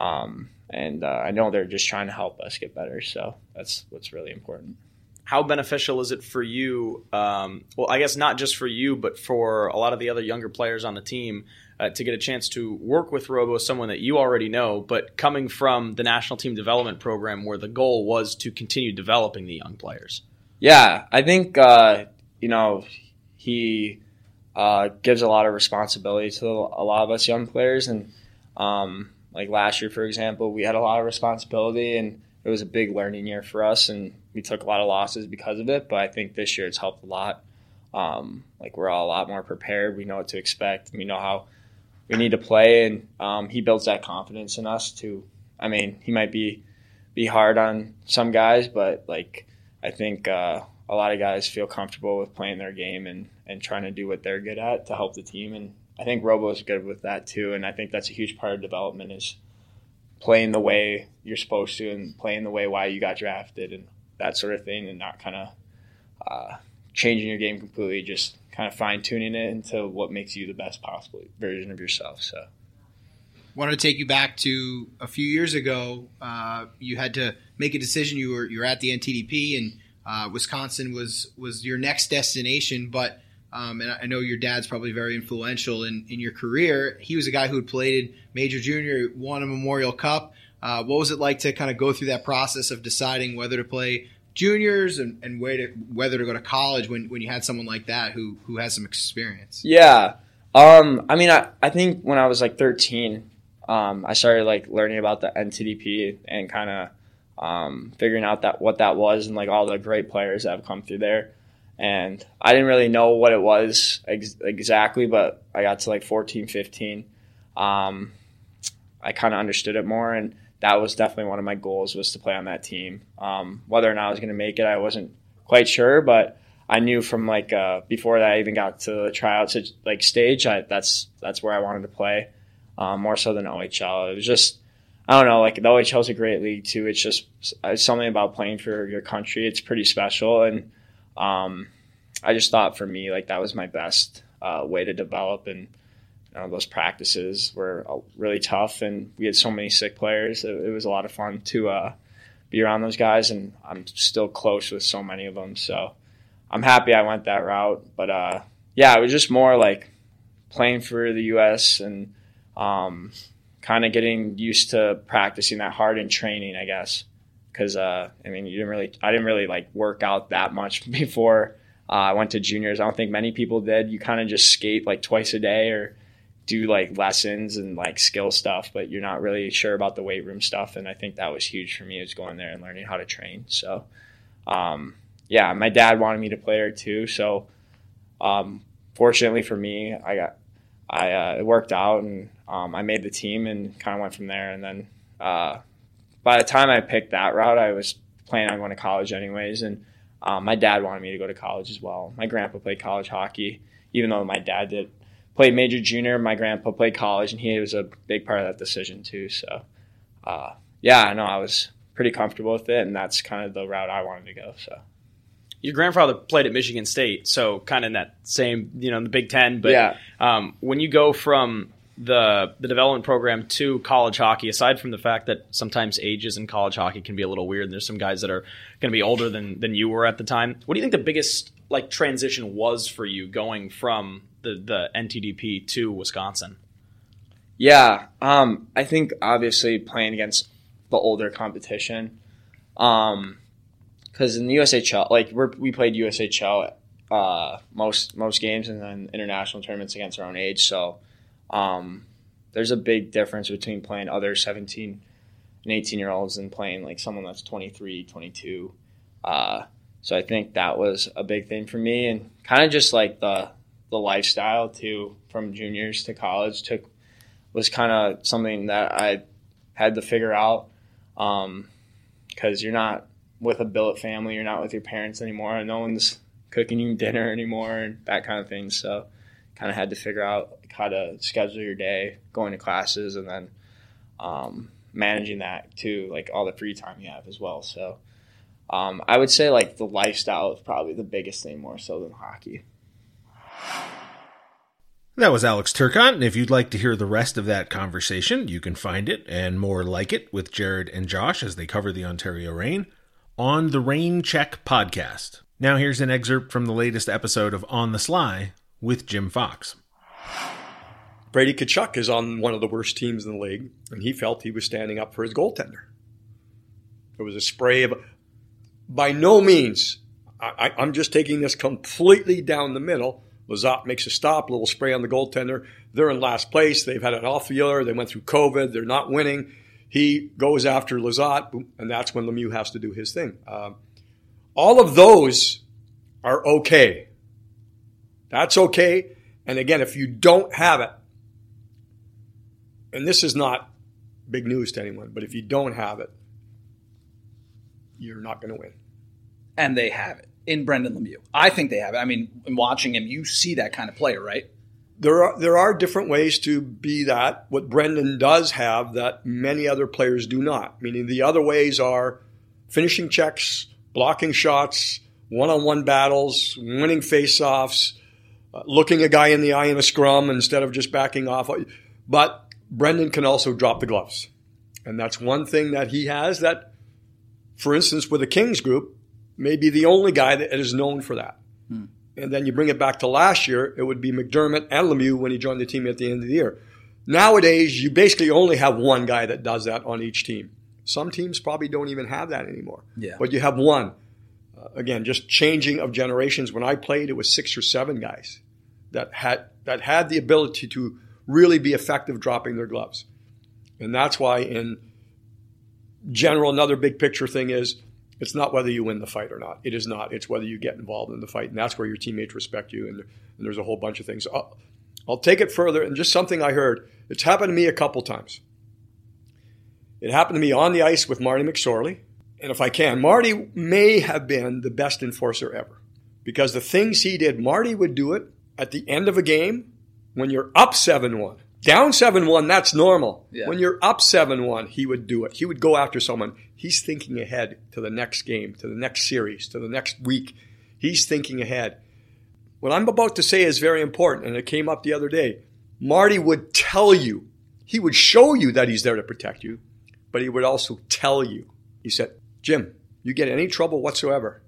Um, and uh, I know they're just trying to help us get better, so that's what's really important how beneficial is it for you? Um, well, I guess not just for you, but for a lot of the other younger players on the team uh, to get a chance to work with Robo, someone that you already know, but coming from the national team development program where the goal was to continue developing the young players. Yeah, I think uh, you know he uh, gives a lot of responsibility to a lot of us young players, and um, like last year, for example, we had a lot of responsibility and it was a big learning year for us, and we took a lot of losses because of it. But I think this year it's helped a lot. Um, like we're all a lot more prepared. We know what to expect. We know how we need to play, and um, he builds that confidence in us to. I mean, he might be be hard on some guys, but like I think uh, a lot of guys feel comfortable with playing their game and and trying to do what they're good at to help the team. And I think Robo is good with that too. And I think that's a huge part of development is playing the way you're supposed to and playing the way why you got drafted and that sort of thing, and not kind of uh, changing your game completely, just kind of fine tuning it into what makes you the best possible version of yourself. So, wanted to take you back to a few years ago. Uh, you had to make a decision. You were you were at the NTDP, and uh, Wisconsin was was your next destination, but um, and I know your dad's probably very influential in, in your career. He was a guy who had played Major Junior, won a Memorial Cup. Uh, what was it like to kind of go through that process of deciding whether to play juniors and, and to, whether to go to college when, when you had someone like that who, who has some experience? Yeah. Um, I mean, I, I think when I was like 13, um, I started like learning about the NTDP and kind of um, figuring out that what that was and like all the great players that have come through there and I didn't really know what it was ex- exactly, but I got to like 14, 15. Um, I kind of understood it more, and that was definitely one of my goals was to play on that team. Um, whether or not I was going to make it, I wasn't quite sure, but I knew from like uh, before that I even got to the tryouts like stage, I, that's that's where I wanted to play um, more so than OHL. It was just I don't know, like the OHL is a great league too. It's just it's something about playing for your country. It's pretty special and um, I just thought for me, like that was my best uh, way to develop. And know, those practices were uh, really tough, and we had so many sick players. It, it was a lot of fun to uh, be around those guys, and I'm still close with so many of them. So I'm happy I went that route. But uh, yeah, it was just more like playing for the U.S. and um, kind of getting used to practicing that hard in training, I guess because uh, I mean, you didn't really, I didn't really like work out that much before uh, I went to juniors. I don't think many people did. You kind of just skate like twice a day or do like lessons and like skill stuff, but you're not really sure about the weight room stuff. And I think that was huge for me is going there and learning how to train. So, um, yeah, my dad wanted me to play there too. So, um, fortunately for me, I got, I, uh, it worked out and, um, I made the team and kind of went from there. And then, uh, by the time I picked that route, I was planning on going to college anyways. And um, my dad wanted me to go to college as well. My grandpa played college hockey, even though my dad did played major junior. My grandpa played college, and he was a big part of that decision too. So, uh, yeah, I know I was pretty comfortable with it, and that's kind of the route I wanted to go. So. Your grandfather played at Michigan State, so kind of in that same, you know, in the Big Ten. But yeah. um, when you go from the the development program to college hockey aside from the fact that sometimes ages in college hockey can be a little weird and there's some guys that are going to be older than than you were at the time what do you think the biggest like transition was for you going from the the NTDP to Wisconsin yeah um, I think obviously playing against the older competition um because in the USHL like we we played USHL uh, most most games and then international tournaments against our own age. So um, there's a big difference between playing other 17 and 18 year olds and playing like someone that's 23, 22. Uh, so I think that was a big thing for me, and kind of just like the the lifestyle too, from juniors to college, took was kind of something that I had to figure out because um, you're not with a billet family, you're not with your parents anymore, and no one's cooking you dinner anymore, and that kind of thing. So, kind of had to figure out how to schedule your day, going to classes, and then um, managing that too, like all the free time you have as well. So um, I would say like the lifestyle is probably the biggest thing more so than hockey. That was Alex Turcotte, and if you'd like to hear the rest of that conversation, you can find it and more like it with Jared and Josh as they cover the Ontario Reign on the Reign Check podcast. Now here's an excerpt from the latest episode of On the Sly with Jim Fox. Brady Tkachuk is on one of the worst teams in the league, and he felt he was standing up for his goaltender. There was a spray of, by no means, I, am just taking this completely down the middle. Lizotte makes a stop, little spray on the goaltender. They're in last place. They've had an off year. They went through COVID. They're not winning. He goes after Lizotte, and that's when Lemieux has to do his thing. Um, all of those are okay. That's okay. And again, if you don't have it, and this is not big news to anyone, but if you don't have it, you're not going to win. And they have it in Brendan Lemieux. I think they have it. I mean, in watching him, you see that kind of player, right? There are there are different ways to be that. What Brendan does have that many other players do not. Meaning the other ways are finishing checks, blocking shots, one-on-one battles, winning face-offs, uh, looking a guy in the eye in a scrum instead of just backing off. But Brendan can also drop the gloves. And that's one thing that he has that, for instance, with the Kings group, may be the only guy that is known for that. Hmm. And then you bring it back to last year, it would be MacDermid and Lemieux when he joined the team at the end of the year. Nowadays, you basically only have one guy that does that on each team. Some teams probably don't even have that anymore. Yeah. But you have one. Uh, again, just changing of generations. When I played, it was six or seven guys that had that had the ability to really be effective dropping their gloves. And that's why, in general, another big picture thing is it's not whether you win the fight or not. It is not. It's whether you get involved in the fight. And that's where your teammates respect you. And, and there's a whole bunch of things. I'll, I'll take it further. And just something I heard it's happened to me a couple times. It happened to me on the ice with Marty McSorley. And if I can, Marty may have been the best enforcer ever because the things he did, Marty would do it at the end of a game when you're up 7 1. Down 7 1, that's normal. Yeah. When you're up 7 1, he would do it. He would go after someone. He's thinking ahead to the next game, to the next series, to the next week. He's thinking ahead. What I'm about to say is very important, and it came up the other day. Marty would tell you, he would show you that he's there to protect you, but he would also tell you. He said, Jim, you get any trouble whatsoever,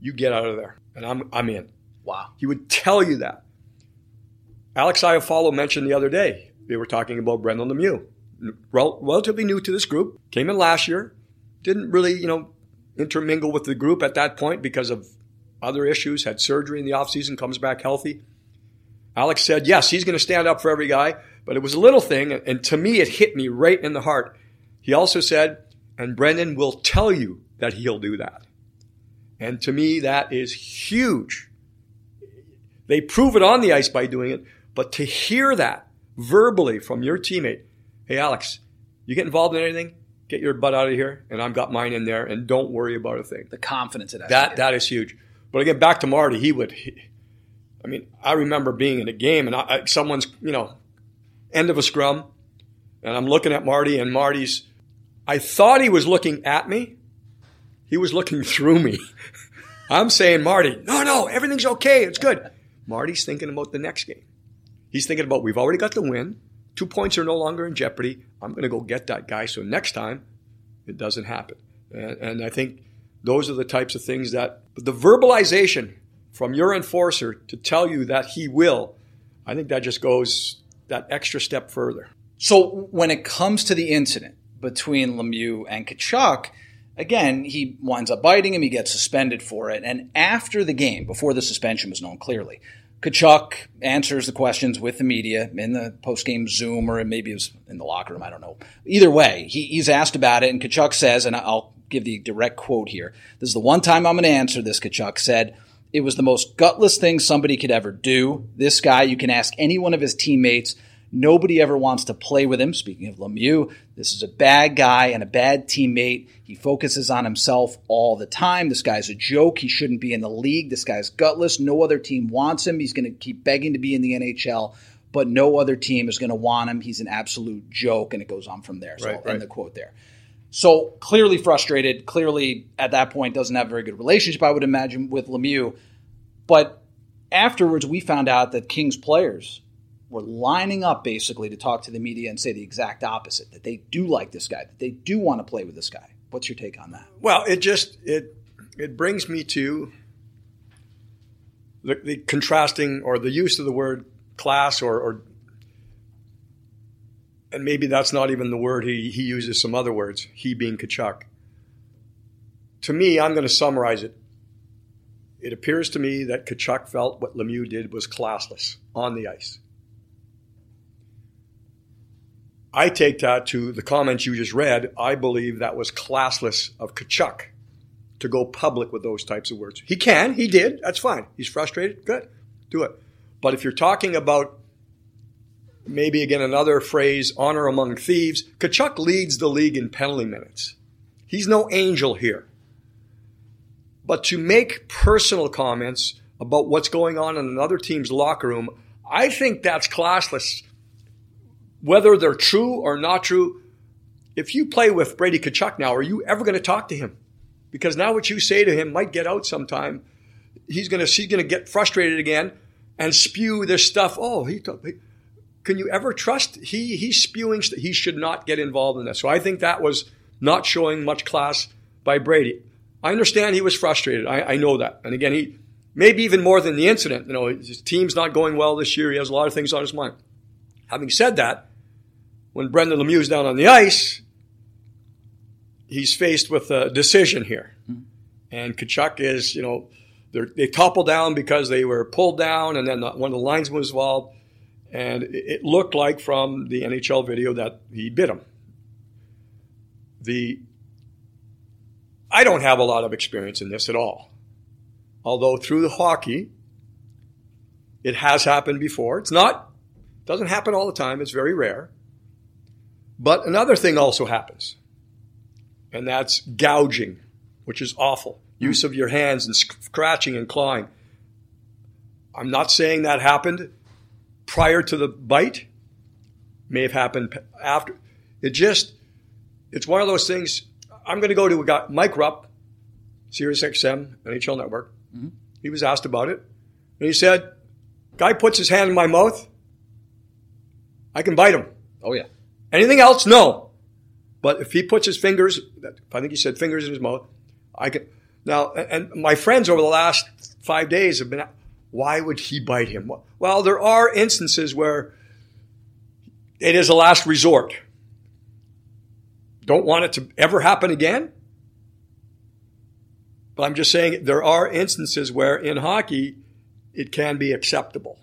you get out of there, and I'm, I'm in. Wow. He would tell you that. Alex Iafallo mentioned the other day, they were talking about Brendan Lemieux. Rel- relatively new to this group, came in last year, didn't really, you know, intermingle with the group at that point because of other issues, had surgery in the offseason, comes back healthy. Alex said, yes, he's going to stand up for every guy, but it was a little thing, and to me, it hit me right in the heart. He also said, and Brendan will tell you that he'll do that. And to me, that is huge. They prove it on the ice by doing it, but to hear that verbally from your teammate, hey, Alex, you get involved in anything? Get your butt out of here, and I've got mine in there, and don't worry about a thing. The confidence of that. That, that is huge. But again, back to Marty, he would, he, I mean, I remember being in a game and I, someone's, you know, end of a scrum, and I'm looking at Marty, and Marty's, I thought he was looking at me. He was looking through me. I'm saying, Marty, no, no, everything's okay. It's good. Marty's thinking about the next game. He's thinking about we've already got the win. Two points are no longer in jeopardy. I'm going to go get that guy. So next time, it doesn't happen. And, and I think those are the types of things that the verbalization from your enforcer to tell you that he will, I think that just goes that extra step further. So when it comes to the incident between Lemieux and Tkachuk, Again, he winds up biting him. He gets suspended for it. And after the game, before the suspension was known clearly, Tkachuk answers the questions with the media in the post-game Zoom, or maybe it was in the locker room. I don't know. Either way, he, he's asked about it, and Tkachuk says, and I'll give the direct quote here. This is the one time I'm going to answer this. Tkachuk said, "It was the most gutless thing somebody could ever do. This guy, you can ask any one of his teammates." Nobody ever wants to play with him. Speaking of Lemieux, this is a bad guy and a bad teammate. He focuses on himself all the time. This guy's a joke. He shouldn't be in the league. This guy's gutless. No other team wants him. He's going to keep begging to be in the NHL, but no other team is going to want him. He's an absolute joke, and it goes on from there. So right, I'll right. end the quote there. So clearly frustrated, clearly at that point doesn't have a very good relationship, I would imagine, with Lemieux. But afterwards, we found out that Kings players were lining up basically to talk to the media and say the exact opposite that they do like this guy, that they do want to play with this guy. What's your take on that? Well, it just it it brings me to the, the contrasting or the use of the word class or, or and maybe that's not even the word he, he uses some other words, he being Tkachuk. To me, I'm going to summarize it. It appears to me that Tkachuk felt what Lemieux did was classless on the ice. I take that to the comments you just read. I believe that was classless of Tkachuk to go public with those types of words. He can, he did, that's fine. He's frustrated, good, do it. But if you're talking about maybe again another phrase, honor among thieves, Tkachuk leads the league in penalty minutes. He's no angel here. But to make personal comments about what's going on in another team's locker room, I think that's classless. Whether they're true or not true, if you play with Brady Tkachuk now, are you ever going to talk to him? Because now what you say to him might get out sometime. He's going to he's going to get frustrated again and spew this stuff. Oh, he, he can you ever trust? He he's spewing. St- he should not get involved in this. So I think that was not showing much class by Brady. I understand he was frustrated. I, I know that. And again, he maybe even more than the incident. You know, his team's not going well this year. He has a lot of things on his mind. Having said that, when Brendan Lemieux is down on the ice, he's faced with a decision here. Mm-hmm. And Tkachuk is, you know, they topple down because they were pulled down, and then one of the linesmen was involved. And it looked like from the NHL video that he bit him. The I don't have a lot of experience in this at all. Although through the hockey, it has happened before. It's not doesn't happen all the time, it's very rare. But another thing also happens, and that's gouging, which is awful. Use of your hands and scratching and clawing. I'm not saying that happened prior to the bite, may have happened after. It just, it's one of those things. I'm going to go to a guy, Mike Rupp, Sirius XM, NHL Network. Mm-hmm. He was asked about it, and he said, "Guy puts his hand in my mouth, I can bite him. Oh yeah. Anything else? No. But if he puts his fingers, I think he said fingers in his mouth, I can. Now, and my friends over the last five days have been, why would he bite him? Well, there are instances where it is a last resort. Don't want it to ever happen again. But I'm just saying there are instances where in hockey it can be acceptable.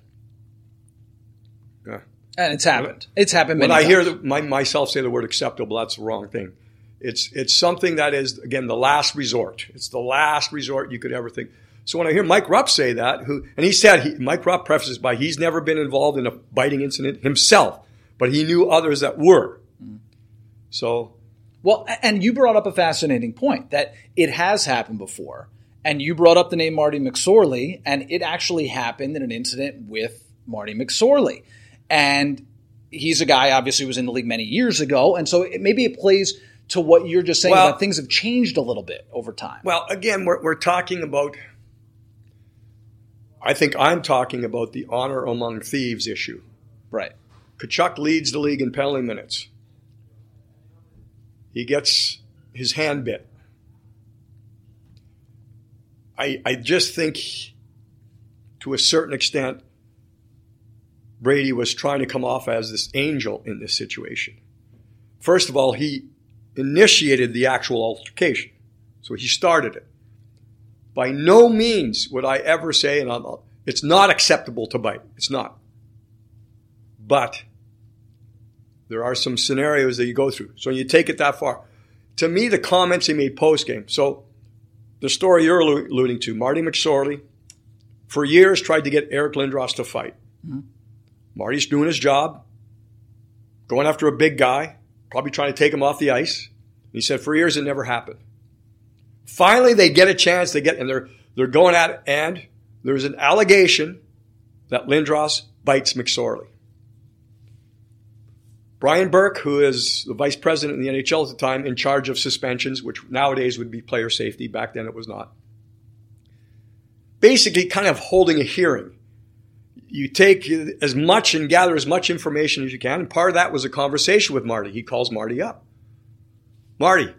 And it's happened. It's happened. when I times. hear the, my, myself say the word acceptable, that's the wrong thing. It's it's something that is again the last resort. It's the last resort you could ever think. So when I hear Mike Rupp say that, who and he said he, Mike Rupp prefaces by he's never been involved in a biting incident himself, but he knew others that were. So, well, and you brought up a fascinating point that it has happened before, and you brought up the name Marty McSorley, and it actually happened in an incident with Marty McSorley, and he's a guy obviously who was in the league many years ago, and so it, maybe it plays to what you're just saying Well- about things have changed a little bit over time. well, again, we're we're talking about. I think I'm talking about the honor among thieves issue. right. Tkachuk leads the league in penalty minutes. He gets his hand bit. I, I just think, to a certain extent, Brady was trying to come off as this angel in this situation. First of all, he initiated the actual altercation. So he started it. By no means would I ever say, and I'm, it's not acceptable to bite. It's not. But there are some scenarios that you go through. So you take it that far. To me, the comments he made post game. So the story you're alluding to, Marty McSorley, for years tried to get Eric Lindros to fight. Mm-hmm. Marty's doing his job, going after a big guy, probably trying to take him off the ice. He said for years it never happened. Finally, they get a chance. They get and they're they're going at it, and there's an allegation that Lindros bites McSorley. Brian Burke, who is the vice president in the NHL at the time, in charge of suspensions, which nowadays would be player safety, back then it was not. Basically, kind of holding a hearing. You take as much and gather as much information as you can, and part of that was a conversation with Marty. He calls Marty up. Marty,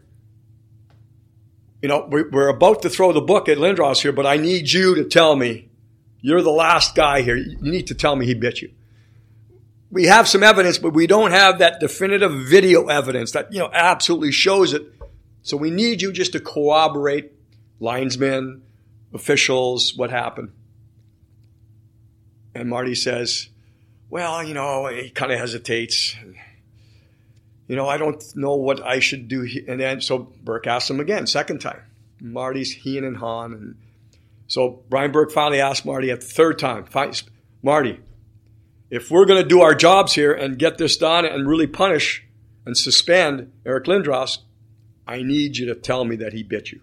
you know, we're about to throw the book at Lindros here, but I need you to tell me you're the last guy here. You need to tell me he bit you we have some evidence, but we don't have that definitive video evidence that, you know, absolutely shows it. So we need you just to corroborate linesmen, officials, what happened. And Marty says, well, you know, he kind of hesitates. You know, I don't know what I should do. Here. And then, so Burke asks him again, second time. Marty's he and Han. And so Brian Burke finally asked Marty at the third time, Marty, if we're going to do our jobs here and get this done and really punish and suspend Eric Lindros, I need you to tell me that he bit you.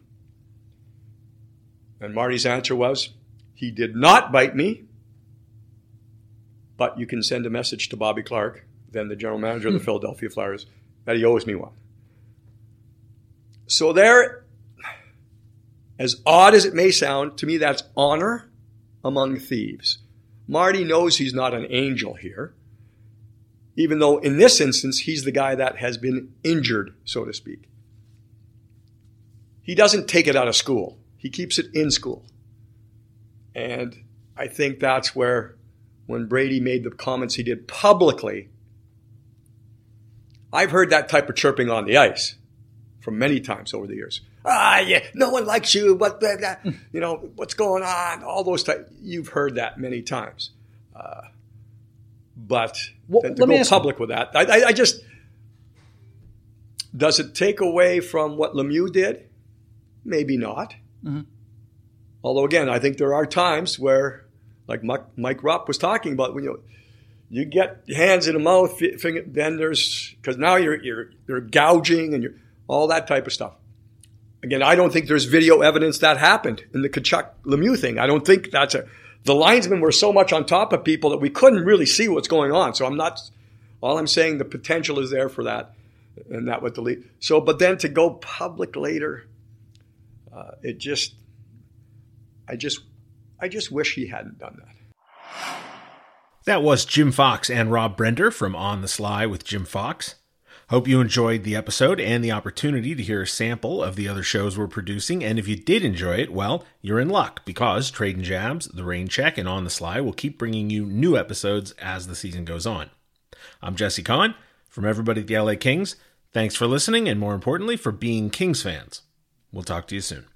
And Marty's answer was, he did not bite me, but you can send a message to Bobby Clarke, then the general manager of the hmm. Philadelphia Flyers, that he owes me one. So there, as odd as it may sound, to me that's honor among thieves. Marty knows he's not an angel here, even though in this instance, he's the guy that has been injured, so to speak. He doesn't take it out of school, he keeps it in school. And I think that's where, when Brady made the comments he did publicly, I've heard that type of chirping on the ice from many times over the years. Ah, yeah, no one likes you. What, you know, what's going on? All those types. You've heard that many times. Uh, but well, to go public with that, I, I, I, just does it take away from what Lemieux did? Maybe not. Mm-hmm. Although again, I think there are times where, like Mike, Rupp was talking about, when you you get hands in the mouth, finger, then there's because now you're you're you're gouging and you're all that type of stuff. Again, I don't think there's video evidence that happened in the Tkachuk Lemieux thing. I don't think that's a. The linesmen were so much on top of people that we couldn't really see what's going on. So I'm not. All I'm saying, the potential is there for that, and that would delete. So, but then to go public later, uh, it just, I just, I just wish he hadn't done that. That was Jim Fox and Rob Brender from On the Sly with Jim Fox. Hope you enjoyed the episode and the opportunity to hear a sample of the other shows we're producing. And if you did enjoy it, well, you're in luck because Trading Jabs, The Reign Check, and On the Sly will keep bringing you new episodes as the season goes on. I'm Jesse Kahn from everybody at the LA Kings. Thanks for listening and more importantly, for being Kings fans. We'll talk to you soon.